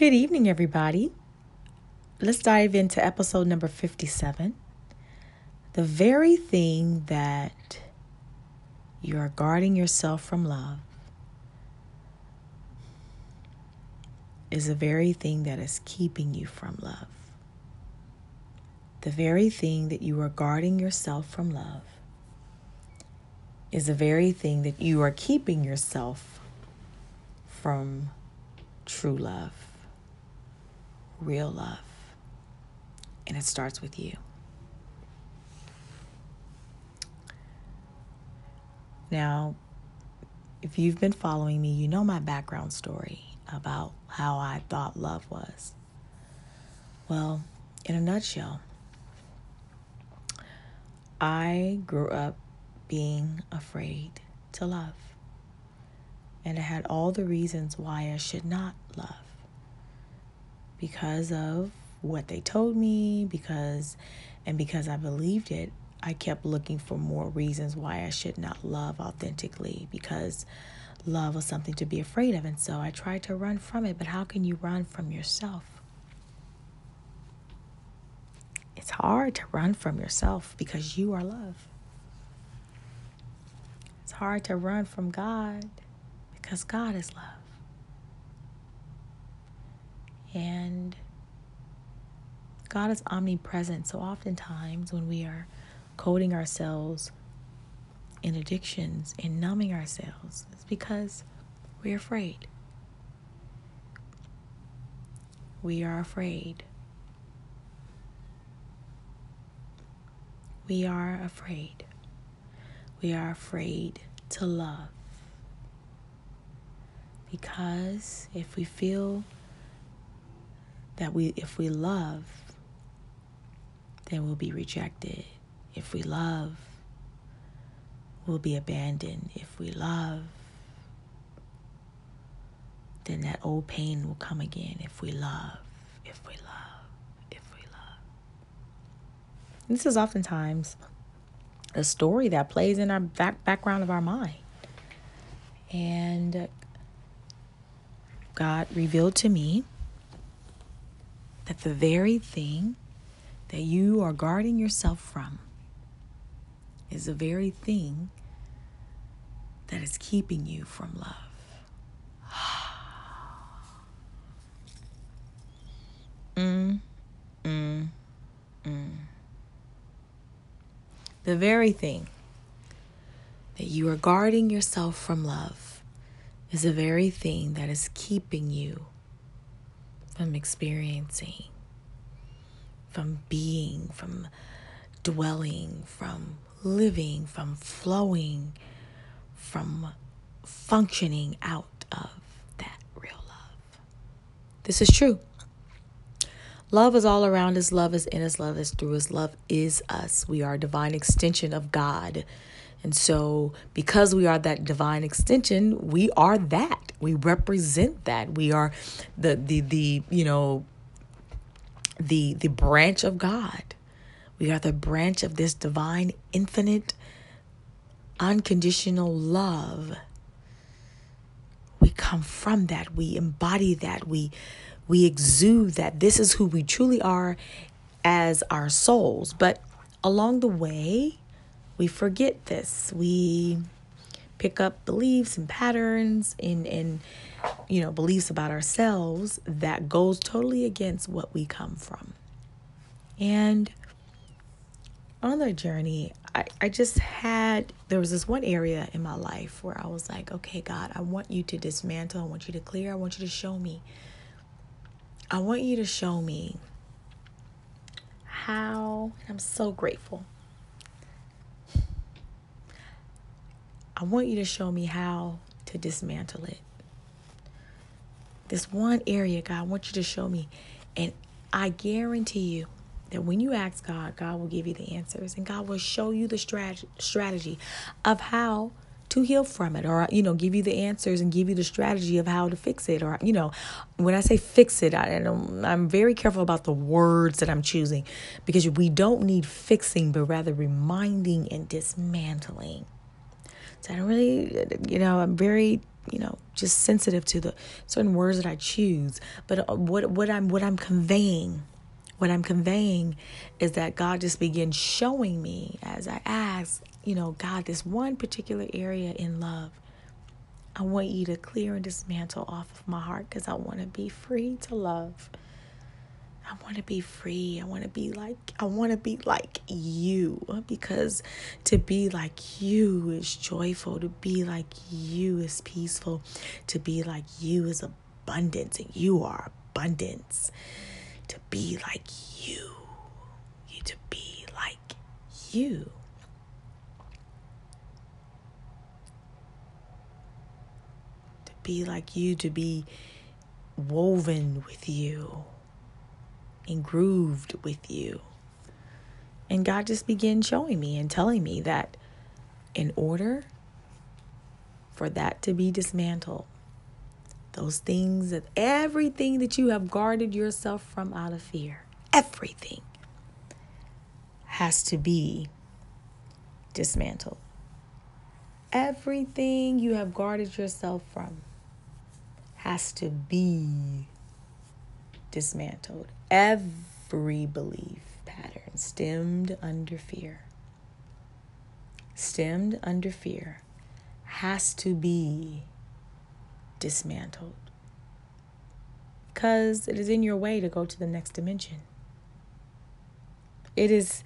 Good evening, everybody. Let's dive into episode number 57. The very thing that you are guarding yourself from love is the very thing that is keeping you from love. The very thing that you are guarding yourself from love is the very thing that you are keeping yourself from true love real love. And it starts with you. Now, if you've been following me, you know my background story about how I thought love was. Well, in a nutshell, I grew up being afraid to love. And I had all the reasons why I should not love because of what they told me, because and because I believed it, I kept looking for more reasons why I should not love authentically because love was something to be afraid of. And so I tried to run from it. But how can you run from yourself? It's hard to run from yourself because you are love. It's hard to run from God because God is love. And God is omnipresent. So oftentimes when we are coding ourselves in addictions and numbing ourselves, it's because we're afraid. We are afraid. We are afraid. We are afraid to love. Because if we feel that we if we love then we'll be rejected. If we love we'll be abandoned. If we love then that old pain will come again. If we love if we love if we love. This is oftentimes a story that plays in our back background of our mind. And God revealed to me that the very thing that you are guarding yourself from is the very thing that is keeping you from love. mm, mm, mm. The very thing that you are guarding yourself from love is the very thing that is keeping you from experiencing, from being, from dwelling, from living, from flowing, from functioning out of that real love. This is true. Love is all around us. Love is in us. Love is through us. Love is us. We are a divine extension of God. And so, because we are that divine extension, we are that. We represent that. We are the the the you know the the branch of God. We are the branch of this divine, infinite, unconditional love. We come from that. We embody that. We we exude that. This is who we truly are as our souls. But along the way, we forget this. We pick up beliefs and patterns and, and you know beliefs about ourselves that goes totally against what we come from. And on the journey, I, I just had there was this one area in my life where I was like, okay, God, I want you to dismantle, I want you to clear, I want you to show me. I want you to show me how and I'm so grateful I want you to show me how to dismantle it. This one area, God, I want you to show me. And I guarantee you that when you ask God, God will give you the answers and God will show you the strat- strategy of how to heal from it or you know give you the answers and give you the strategy of how to fix it or you know when i say fix it I, i'm very careful about the words that i'm choosing because we don't need fixing but rather reminding and dismantling I don't really, you know, I'm very you know, just sensitive to the certain words that I choose. But uh, what what I'm what I'm conveying, what I'm conveying is that God just begins showing me as I ask, you know, God, this one particular area in love. I want you to clear and dismantle off of my heart because I want to be free to love. I want to be free. I want to be like I want to be like you because to be like you is joyful. To be like you is peaceful. To be like you is abundance and you are abundance. To be like you. You to be like you. To be like you, to be woven with you and grooved with you. And God just began showing me and telling me that in order for that to be dismantled, those things that everything that you have guarded yourself from out of fear, everything has to be dismantled. Everything you have guarded yourself from has to be dismantled. Every belief pattern stemmed under fear, stemmed under fear, has to be dismantled because it is in your way to go to the next dimension. It is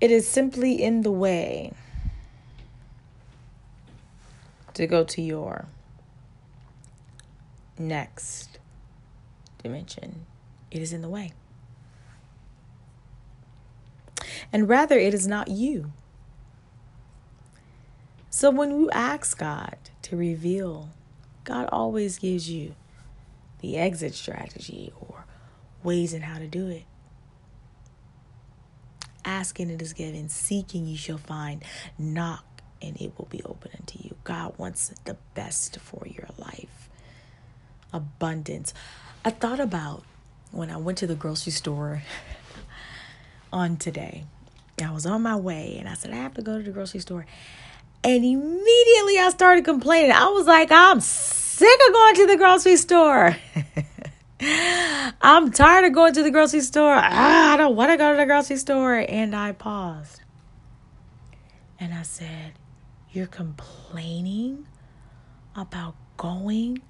it is simply in the way to go to your next dimension. It is in the way. And rather, it is not you. So when you ask God to reveal, God always gives you the exit strategy or ways in how to do it. Asking it is given, seeking you shall find, knock and it will be open unto you. God wants the best for your life. Abundance. I thought about when I went to the grocery store on today. I was on my way and I said, I have to go to the grocery store. And immediately I started complaining. I was like, I'm sick of going to the grocery store. I'm tired of going to the grocery store. Ah, I don't want to go to the grocery store. And I paused. And I said, You're complaining about going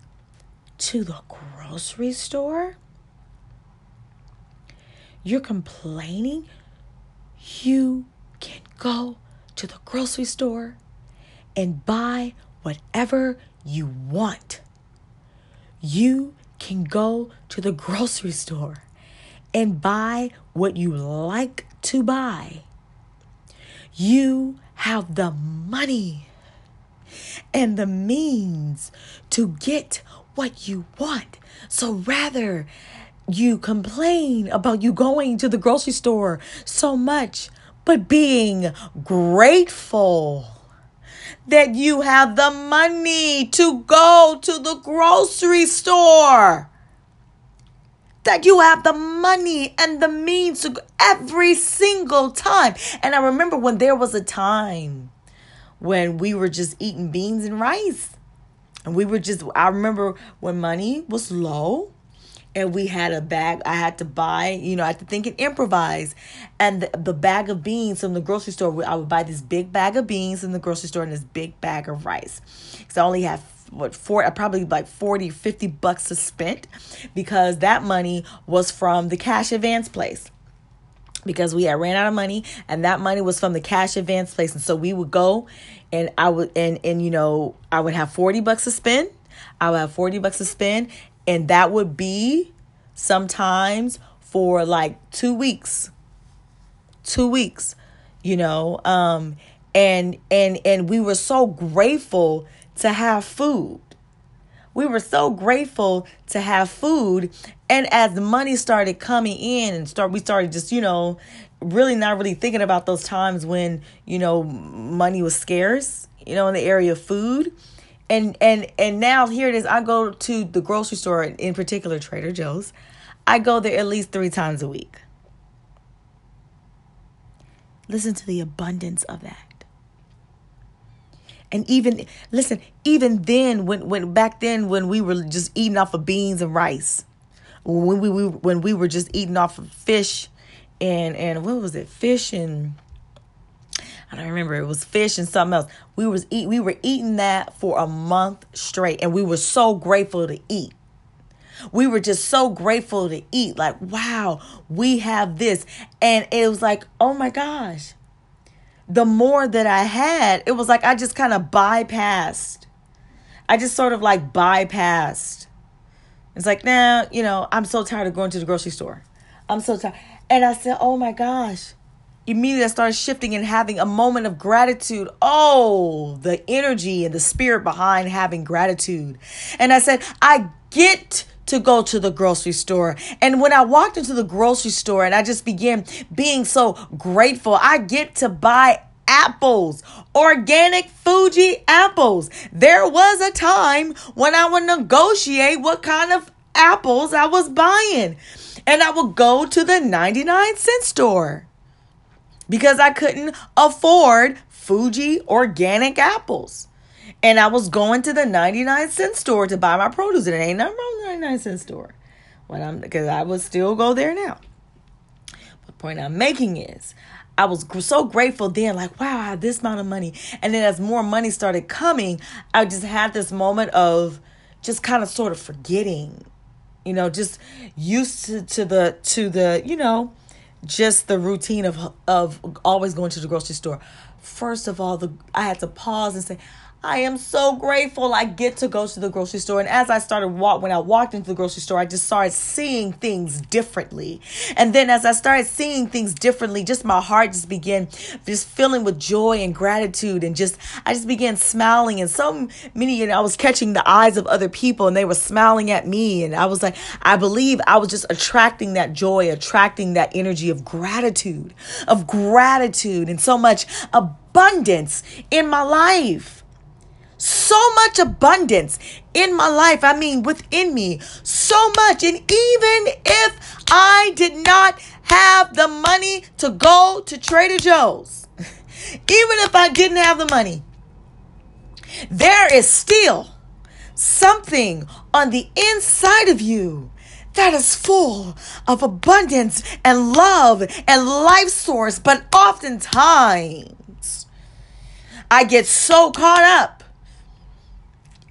to the grocery store? You're complaining? You can go to the grocery store and buy whatever you want. You can go to the grocery store and buy what you like to buy. You have the money and the means to get what you want. So rather you complain about you going to the grocery store so much, but being grateful that you have the money to go to the grocery store. That you have the money and the means to go every single time. And I remember when there was a time when we were just eating beans and rice. And we were just, I remember when money was low and we had a bag I had to buy, you know, I had to think and improvise. And the, the bag of beans from the grocery store, I would buy this big bag of beans from the grocery store and this big bag of rice. Because I only had what four uh, probably like 40 50 bucks to spend because that money was from the cash advance place because we had ran out of money and that money was from the cash advance place and so we would go and i would and and you know i would have 40 bucks to spend i would have 40 bucks to spend and that would be sometimes for like two weeks. Two weeks you know um and and and we were so grateful to have food. We were so grateful to have food. And as the money started coming in and start we started just you know really not really thinking about those times when you know money was scarce you know in the area of food and and and now here it is. I go to the grocery store in particular trader joe's. I go there at least three times a week. Listen to the abundance of that. And even listen, even then when when back then when we were just eating off of beans and rice, when we, we when we were just eating off of fish and and what was it? Fish and I don't remember. It was fish and something else. We was eat we were eating that for a month straight and we were so grateful to eat. We were just so grateful to eat. Like, wow, we have this. And it was like, oh my gosh. The more that I had, it was like I just kind of bypassed. I just sort of like bypassed. It's like, now, nah, you know, I'm so tired of going to the grocery store. I'm so tired. And I said, oh my gosh. Immediately I started shifting and having a moment of gratitude. Oh, the energy and the spirit behind having gratitude. And I said, I get to go to the grocery store. And when I walked into the grocery store and I just began being so grateful, I get to buy apples, organic Fuji apples. There was a time when I would negotiate what kind of apples I was buying. And I would go to the 99 cent store because I couldn't afford Fuji organic apples. And I was going to the 99 cent store to buy my produce. And it ain't nothing wrong with the 99 cent store. When I'm because I would still go there now. But the point I'm making is I was so grateful then, like, wow, I have this amount of money. And then as more money started coming, I just had this moment of just kind of sort of forgetting, you know, just used to, to the to the, you know, just the routine of of always going to the grocery store. First of all, the I had to pause and say, I am so grateful I get to go to the grocery store. And as I started walk when I walked into the grocery store, I just started seeing things differently. And then as I started seeing things differently, just my heart just began just filling with joy and gratitude and just I just began smiling and so many and I was catching the eyes of other people and they were smiling at me and I was like I believe I was just attracting that joy, attracting that energy of gratitude, of gratitude and so much abundance in my life so much abundance in my life. I mean, within me, so much. And even if I did not have the money to go to Trader Joe's, even if I didn't have the money, there is still something on the inside of you that is full of abundance and love and life source. But oftentimes, I get so caught up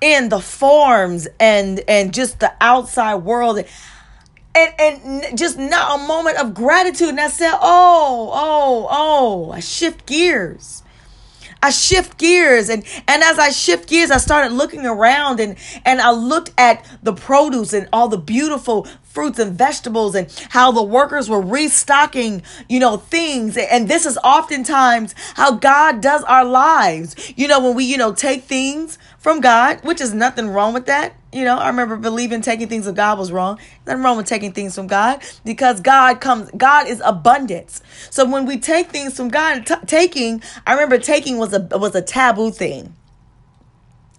in the forms and and just the outside world. And and just not a moment of gratitude. And i said oh oh oh i shift gears i shift gears and and as i shift gears i started looking around and and i looked at the produce and all the beautiful fruits and vegetables and how the workers were restocking, you know, things. And this is oftentimes how God does our lives. You know, when we, you know, take things from God, which is nothing wrong with that. You know, I remember believing taking things of God was wrong. Nothing wrong with taking things from God because God comes, God is abundance. So when we take things from God, t- taking, I remember taking was a was a taboo thing.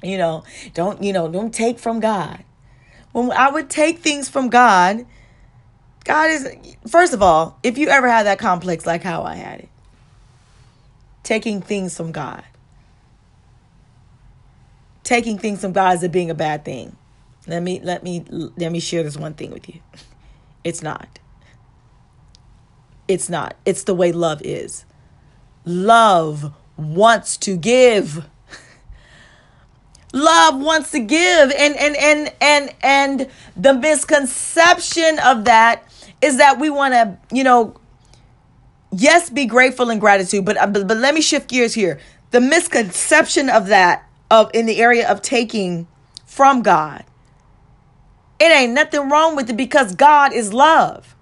You know, don't you know, don't take from God. When I would take things from God, God is first of all, if you ever had that complex like how I had it, taking things from God taking things from God as being a bad thing. Let me let me let me share this one thing with you. It's not. It's not. It's the way love is. Love wants to give. Love wants to give and and and and and the misconception of that is that we want to, you know, yes, be grateful and gratitude, but, uh, but but let me shift gears here. The misconception of that of in the area of taking from God. It ain't nothing wrong with it because God is love.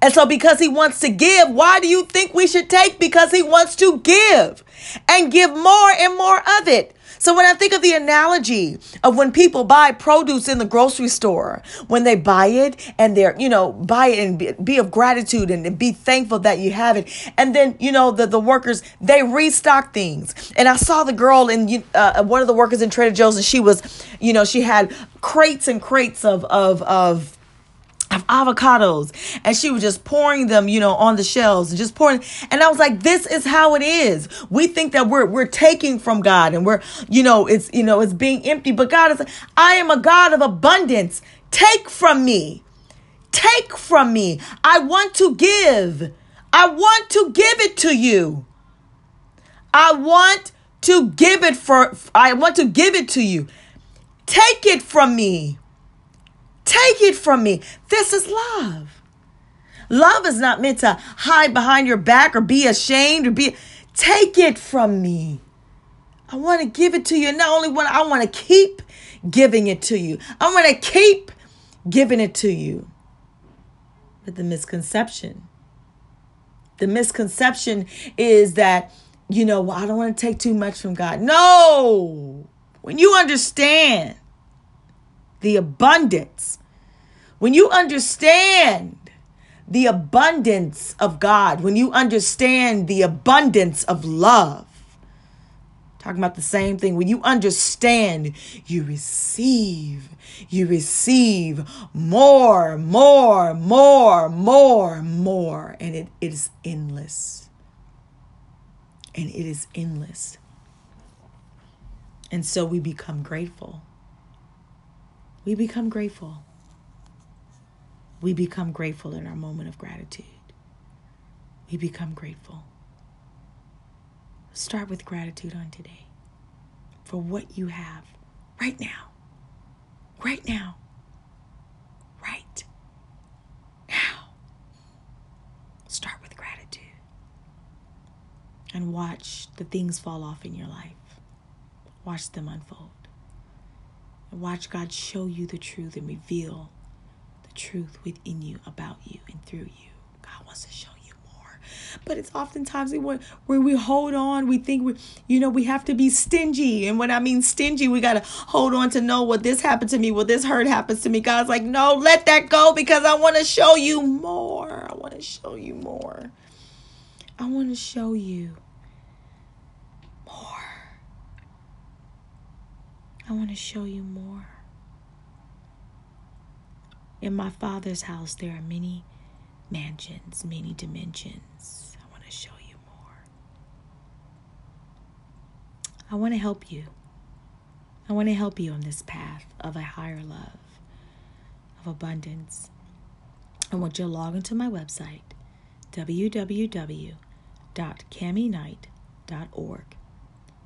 And so, because He wants to give, why do you think we should take? Because He wants to give and give more and more of it. So when I think of the analogy of when people buy produce in the grocery store, when they buy it and they're, you know, buy it and be, be of gratitude and be thankful that you have it. And then, you know, the, the workers, they restock things. And I saw the girl in uh, one of the workers in Trader Joe's and she was, you know, she had crates and crates of, of, of, of avocados. And she was just pouring them you know on the shelves and just pouring. And i was like this is how it is. We think that we're we're taking from god and we're you know it's you know it's being empty. But god is i am a god of abundance. Take from me. Take from me. I want to give. I want to give it to you. I want to give it for i want to give it to you. Take it from me Take it from me. This is love. Love is not meant to hide behind your back or be ashamed or be. Take it from me. I want to give it to you. Not only want I want to keep giving it to you. I want to keep giving it to you. But the misconception, the misconception is that you know, well, I don't want to take too much from God. No. When you understand the abundance. When you understand the abundance of God, when you understand the abundance of love, talking about the same thing, when you understand, you receive, you receive more, more, more, more, more, and it, it is endless. And it is endless. And so we become grateful we become grateful. We become grateful in our moment of gratitude. We become grateful. Start with gratitude on today for what you have right now. Right now. Right now. Start with gratitude and watch the things fall off in your life. Watch them unfold. And watch God show you the truth and reveal truth within you, about you, and through you. God wants to show you more. But it's oftentimes where we hold on, we think we, you know, we have to be stingy. And when I mean stingy, we got to hold on to know what this happened to me, what this hurt happens to me. God's like, no, let that go because I want to show you more. I want to show you more. I want to show you more. I want to show you more. In my Father's house, there are many mansions, many dimensions. I want to show you more. I want to help you. I want to help you on this path of a higher love, of abundance. I want you to log into my website, www.camiknight.org.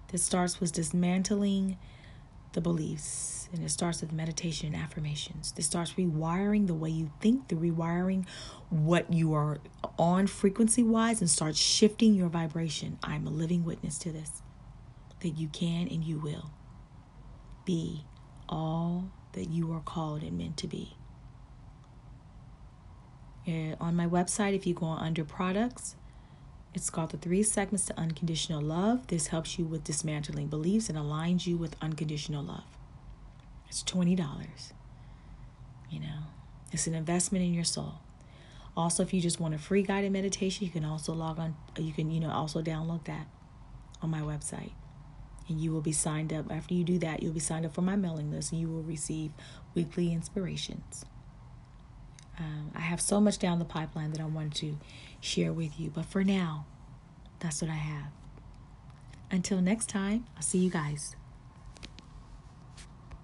This starts with dismantling the beliefs. And it starts with meditation and affirmations. This starts rewiring the way you think, the rewiring what you are on frequency wise, and starts shifting your vibration. I'm a living witness to this. That you can and you will be all that you are called and meant to be. Uh, on my website, if you go under products, it's called the three segments to unconditional love. This helps you with dismantling beliefs and aligns you with unconditional love. It's $20. You know, it's an investment in your soul. Also, if you just want a free guided meditation, you can also log on, you can, you know, also download that on my website. And you will be signed up. After you do that, you'll be signed up for my mailing list and you will receive weekly inspirations. Um, I have so much down the pipeline that I want to share with you. But for now, that's what I have. Until next time, I'll see you guys.